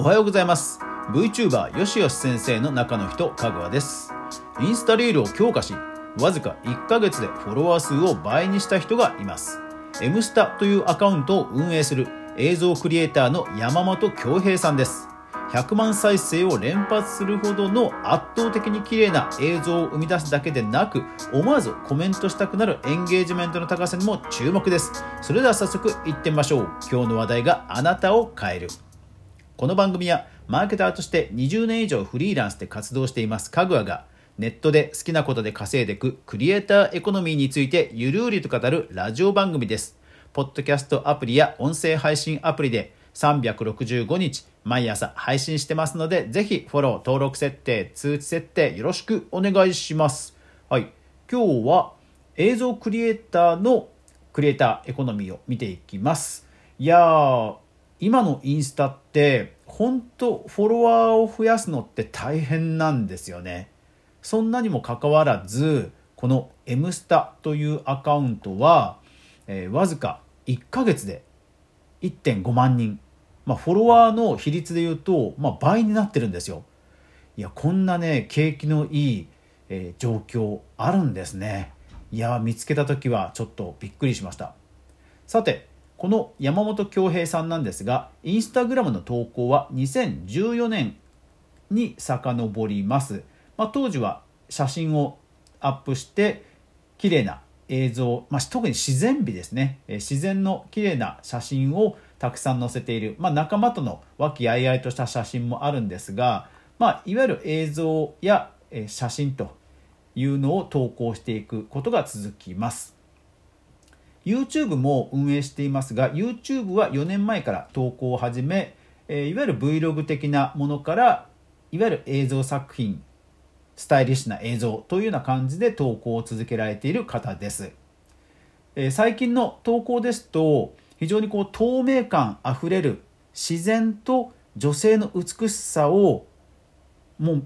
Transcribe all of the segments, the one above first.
おはようございます。VTuber よしよし先生の中の人香川です。インスタリールを強化しわずか1ヶ月でフォロワー数を倍にした人がいます。M スタというアカウントを運営する映像クリエイターの山本恭平さんです。100万再生を連発するほどの圧倒的に綺麗な映像を生み出すだけでなく思わずコメントしたくなるエンゲージメントの高さにも注目です。それでは早速いってみましょう。今日の話題があなたを変える。この番組はマーケターとして20年以上フリーランスで活動していますかぐわがネットで好きなことで稼いでいくクリエイターエコノミーについてゆるうりと語るラジオ番組ですポッドキャストアプリや音声配信アプリで365日毎朝配信してますので、ぜひフォロー、登録設定、通知設定よろしくお願いします。はい。今日は映像クリエイターのクリエイターエコノミーを見ていきます。いやー、今のインスタって本当フォロワーを増やすのって大変なんですよね。そんなにもかかわらず、この M スタというアカウントは、えー、わずか1ヶ月で1.5万人まあ、フォロワーの比率で言うと、まあ、倍になってるんですよ。いやこんなね景気のいい、えー、状況あるんですね。いや見つけた時はちょっとびっくりしました。さてこの山本恭平さんなんですがインスタグラムの投稿は2014年に遡ります。まあ、当時は写真をアップして綺麗な映像、まあ、特に自然美ですね、自然の綺麗な写真をたくさん載せている、まあ、仲間との和気あいあいとした写真もあるんですが、まあ、いわゆる映像や写真というのを投稿していくことが続きます YouTube も運営していますが YouTube は4年前から投稿を始めいわゆる Vlog 的なものからいわゆる映像作品スタイリッシュな映像というような感じで投稿を続けられている方です。最近の投稿ですと非常にこう透明感あふれる自然と女性の美しさをもう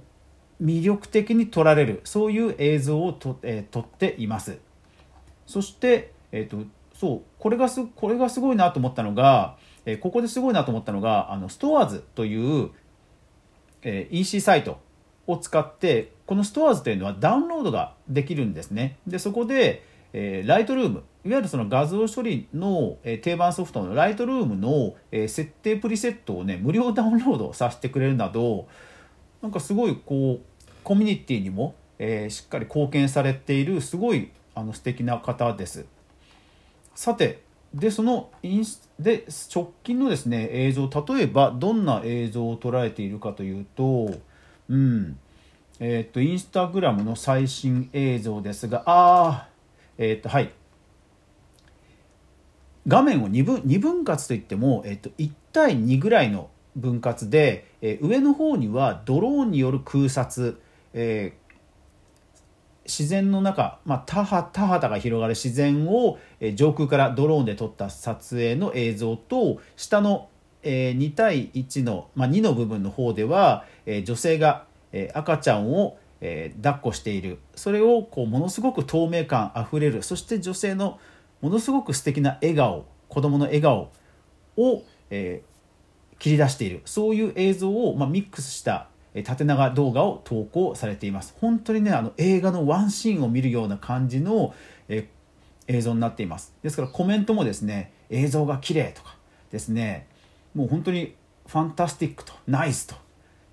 魅力的に撮られるそういう映像をと、え、撮っています。そして、えーと、そうこれがすこれがすごいなと思ったのが、えー、ここですごいなと思ったのがあのストアーズという、えー、EC サイトを使ってこのストアーズというのはダウンロードができるんですねでそこで、えー、ライトルームいわゆるその画像処理の、え定番ソフトのライトルームの、え設定プリセットをね無料ダウンロードさせてくれるなどなんかすごいこうコミュニティにも、えー、しっかり貢献されているすごいあの素敵な方です。さてでそのインスで直近のですね映像例えばどんな映像を捉えているかというとうん。えっ、ー、とインスタグラムの最新映像ですがあえっ、ー、とはい。画面を2分 ,2 分割といっても、えっと、1対2ぐらいの分割で、え、上の方にはドローンによる空撮、え、自然の中、まあ、田畑が広がる自然を、え、上空からドローンで撮った撮影の映像と下の、え、2対1の、まあ、2の部分の方では、え、女性が、え、赤ちゃんを、え、抱っこしている。それをこうものすごく透明感あふれる。そして女性のものすごく素敵な笑顔子供の笑顔を、え、切り出している。そういう映像を、まあ、ミックスした縦長動画を投稿されています。本当にねあの映画のワンシーンを見るような感じの、え、映像になっています。ですからコメントもですね映像が綺麗とかですねもう本当にファンタスティックとナイスと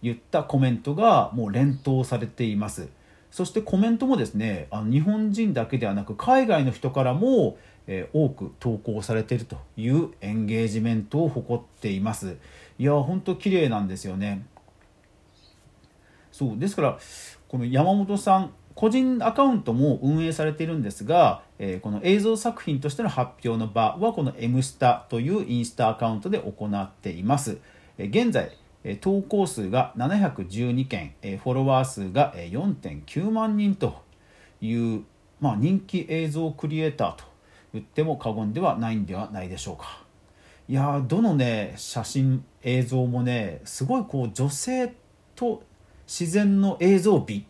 いったコメントがもう連投されています。そしてコメントもですねあの日本人だけではなく海外の人からも、え、多く投稿されているというエンゲージメントを誇っています。いや本当綺麗なんですよね。そうですからこの山本さん個人アカウントも運営されているんですが、えー、この映像作品としての発表の場はこの「M スタ」というインスタアカウントで行っています、えー、現在投稿数が712件えフォロワー数が4.9万人という、まあ、人気映像クリエイターと言っても過言ではないんではないでしょうか。いやどのね写真映像もねすごいこう女性と自然の映像美。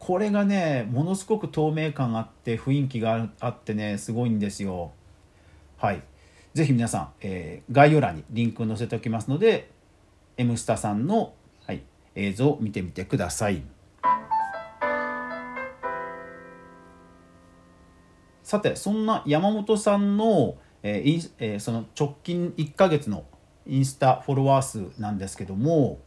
これがねものすごく透明感あって雰囲気があってねすごいんですよ。はい。是非皆さん、えー、概要欄にリンク載せておきますので「M スタ」さんの、はい、映像を見てみてください。さてそんな山本さんの,、えーえー、その直近1か月のインスタフォロワー数なんですけども、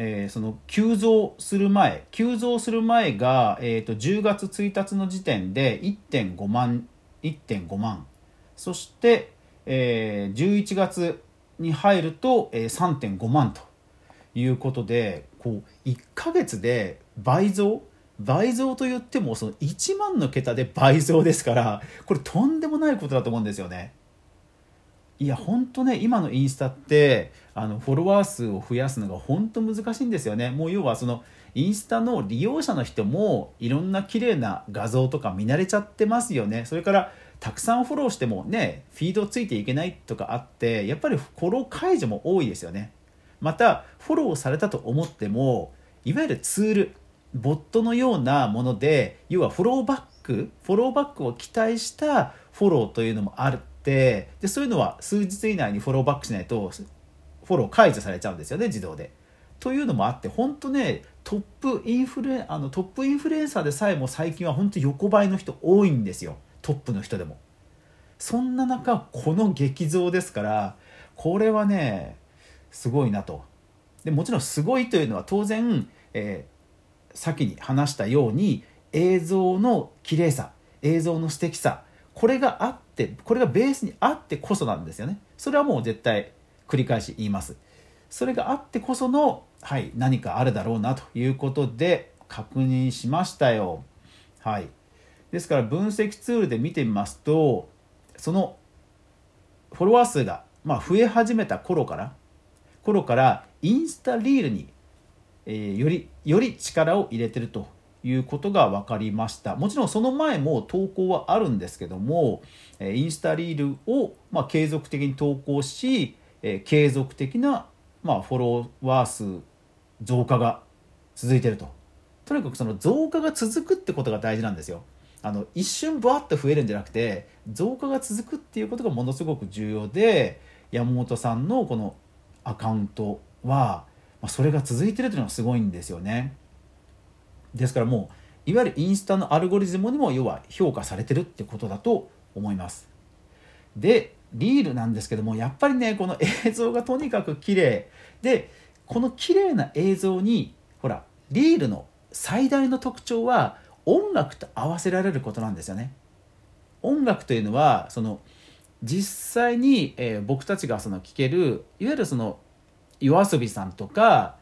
えー、その急増する前急増する前が、えーと、10月1日の時点で1.5万1.5万そして、えー、11月に入ると、えー、3.5万ということでこう1か月で倍増？倍増と言ってもその1万の桁で倍増ですからこれとんでもないことだと思うんですよね。いや本当ね今のインスタってあのフォロワー数を増やすのが本当難しいんですよね。もう要はそのインスタの利用者の人もいろんな綺麗な画像とか見慣れちゃってますよね。それからたくさんフォローしてもねフィードついていけないとかあってやっぱりフォロー解除も多いですよね。またフォローされたと思ってもいわゆるツールボットのようなもので要はフォローバックフォローバックを期待したフォローというのもあるってでそういうのは数日以内にフォローバックしないとフォロー解除されちゃうんですよね自動で。というのもあって本当ねトップインフルあのトップインフルエンサーでさえも最近は本当横ばいの人多いんですよトップの人でも。そんな中この激増ですからこれはねすごいなと。でもちろんすごいというのは当然、えー先に話したように映像の綺麗さ映像の素敵さこれがあってこれがベースにあってこそなんですよね。それはもう絶対繰り返し言います。それがあってこその、はい、何かあるだろうなということで確認しましたよ。はい。ですから分析ツールで見てみますとそのフォロワー数が、まあ、増え始めた頃から頃からインスタリールにえー、よりより力を入れてるということが分かりました。もちろんその前も投稿はあるんですけどもインスタリールを、ま、継続的に投稿し、継続的な、ま、フォロワー数増加が続いてると。とにかくその増加が続くってことが大事なんですよ。あの一瞬バーッと増えるんじゃなくて増加が続くっていうことがものすごく重要で山本さんのこのアカウントはま、それが続いてるというのがすごいんですよね。ですからもういわゆるインスタのアルゴリズムにも要は評価されてるってことだと思います。でリールなんですけどもやっぱりねこの映像がとにかく綺麗でこの綺麗な映像にほらリールの最大の特徴は音楽と合わせられることなんですよね。音楽というのはその実際に、えー、僕たちがその聴けるいわゆるその yoasobi さんとか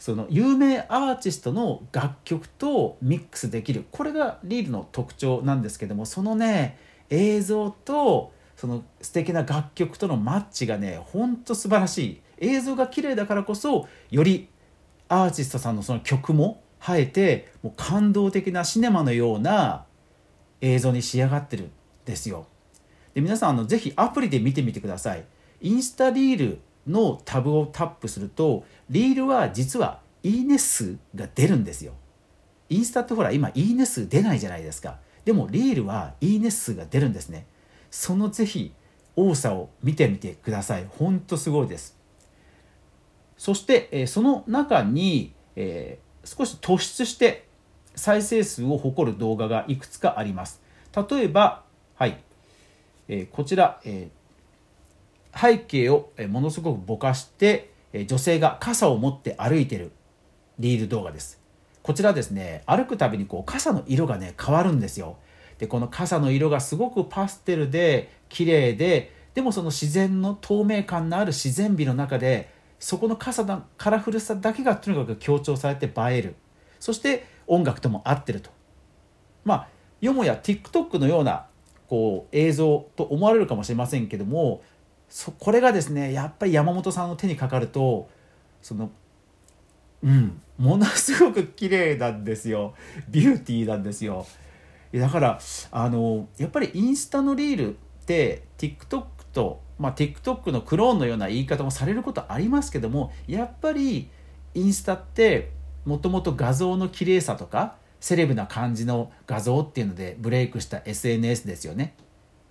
その有名アーティストの楽曲とミックスできる。これがリールの特徴なんですけどもそのね映像とその素敵な楽曲とのマッチがねほんと素晴らしい。映像が綺麗だからこそよりアーティストさんのその曲も映えてもう感動的なシネマのような映像に仕上がってるんですよ。で皆さんあのぜひアプリで見てみてください。インスタリールのタブをタップするとリールは実はいいね数が出るんですよ。インスタってほら今いいね数出ないじゃないですか。でもリールはいいね数が出るんですね。そのぜひ多さを見てみてください。ほんとすごいです。そして、えその中に、えー、少し突出して再生数を誇る動画がいくつかあります。例えば、はい、えー、こちら、えー背景をものすごくぼかして女性が傘を持って歩いてるリール動画です。こちらですね歩くたびにこう傘の色がね変わるんですよ。でこの傘の色がすごくパステルで綺麗ででもその自然の透明感のある自然美の中でそこの傘のカラフルさだけがとにかく強調されて映える。そして音楽とも合ってると。まあよもや TikTok のようなこう映像と思われるかもしれませんけどもそこれがですねやっぱり山本さんの手にかかるとそのうんものすごく綺麗なんですよ。ビューティーなんですよ。だからあのやっぱりインスタのリールって TikTok と、まあ、TikTok のクローンのような言い方もされることありますけどもやっぱりインスタってもともと画像の綺麗さとかセレブな感じの画像っていうのでブレイクした SNS ですよね。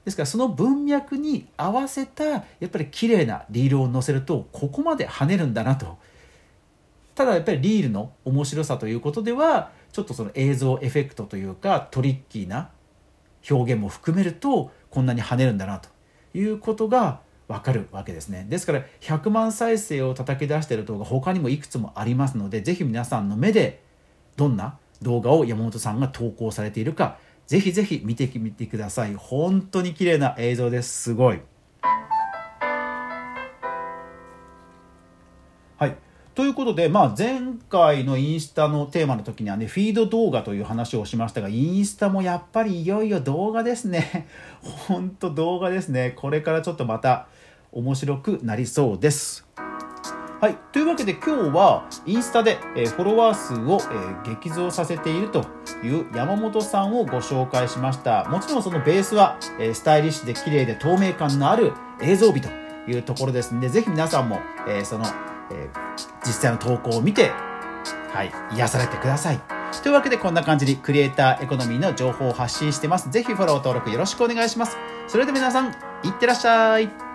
ですからその文脈に合わせたやっぱり綺麗なリールを載せるとここまで跳ねるんだなと。ただやっぱりリールの面白さということではちょっとその映像エフェクトというかトリッキーな表現も含めるとこんなに跳ねるんだなと。いうことがわかるわけですね。ですから100万再生を叩き出している動画他にもいくつもありますのでぜひ皆さんの目でどんな動画を山本さんが投稿されているかぜひぜひ見てみてください本当に綺麗な映像ですすごいはいということで、まあ、前回のインスタのテーマの時にはね、フィード動画という話をしましたが、インスタもやっぱりいよいよ動画ですね。ほんと動画ですね。これからちょっとまた面白くなりそうです。はい。というわけで今日はインスタで、えフォロワー数を、え激増させているという山本さんをご紹介しました。もちろんそのベースは、えスタイリッシュで綺麗で透明感のある映像美というところですので、ぜひ皆さんも、えそのえ、実際の投稿を見て、はい、癒されてください。というわけでこんな感じにクリエイターエコノミーの情報を発信してます。ぜひフォロー登録よろしくお願いします。それでは皆さん、いってらっしゃい。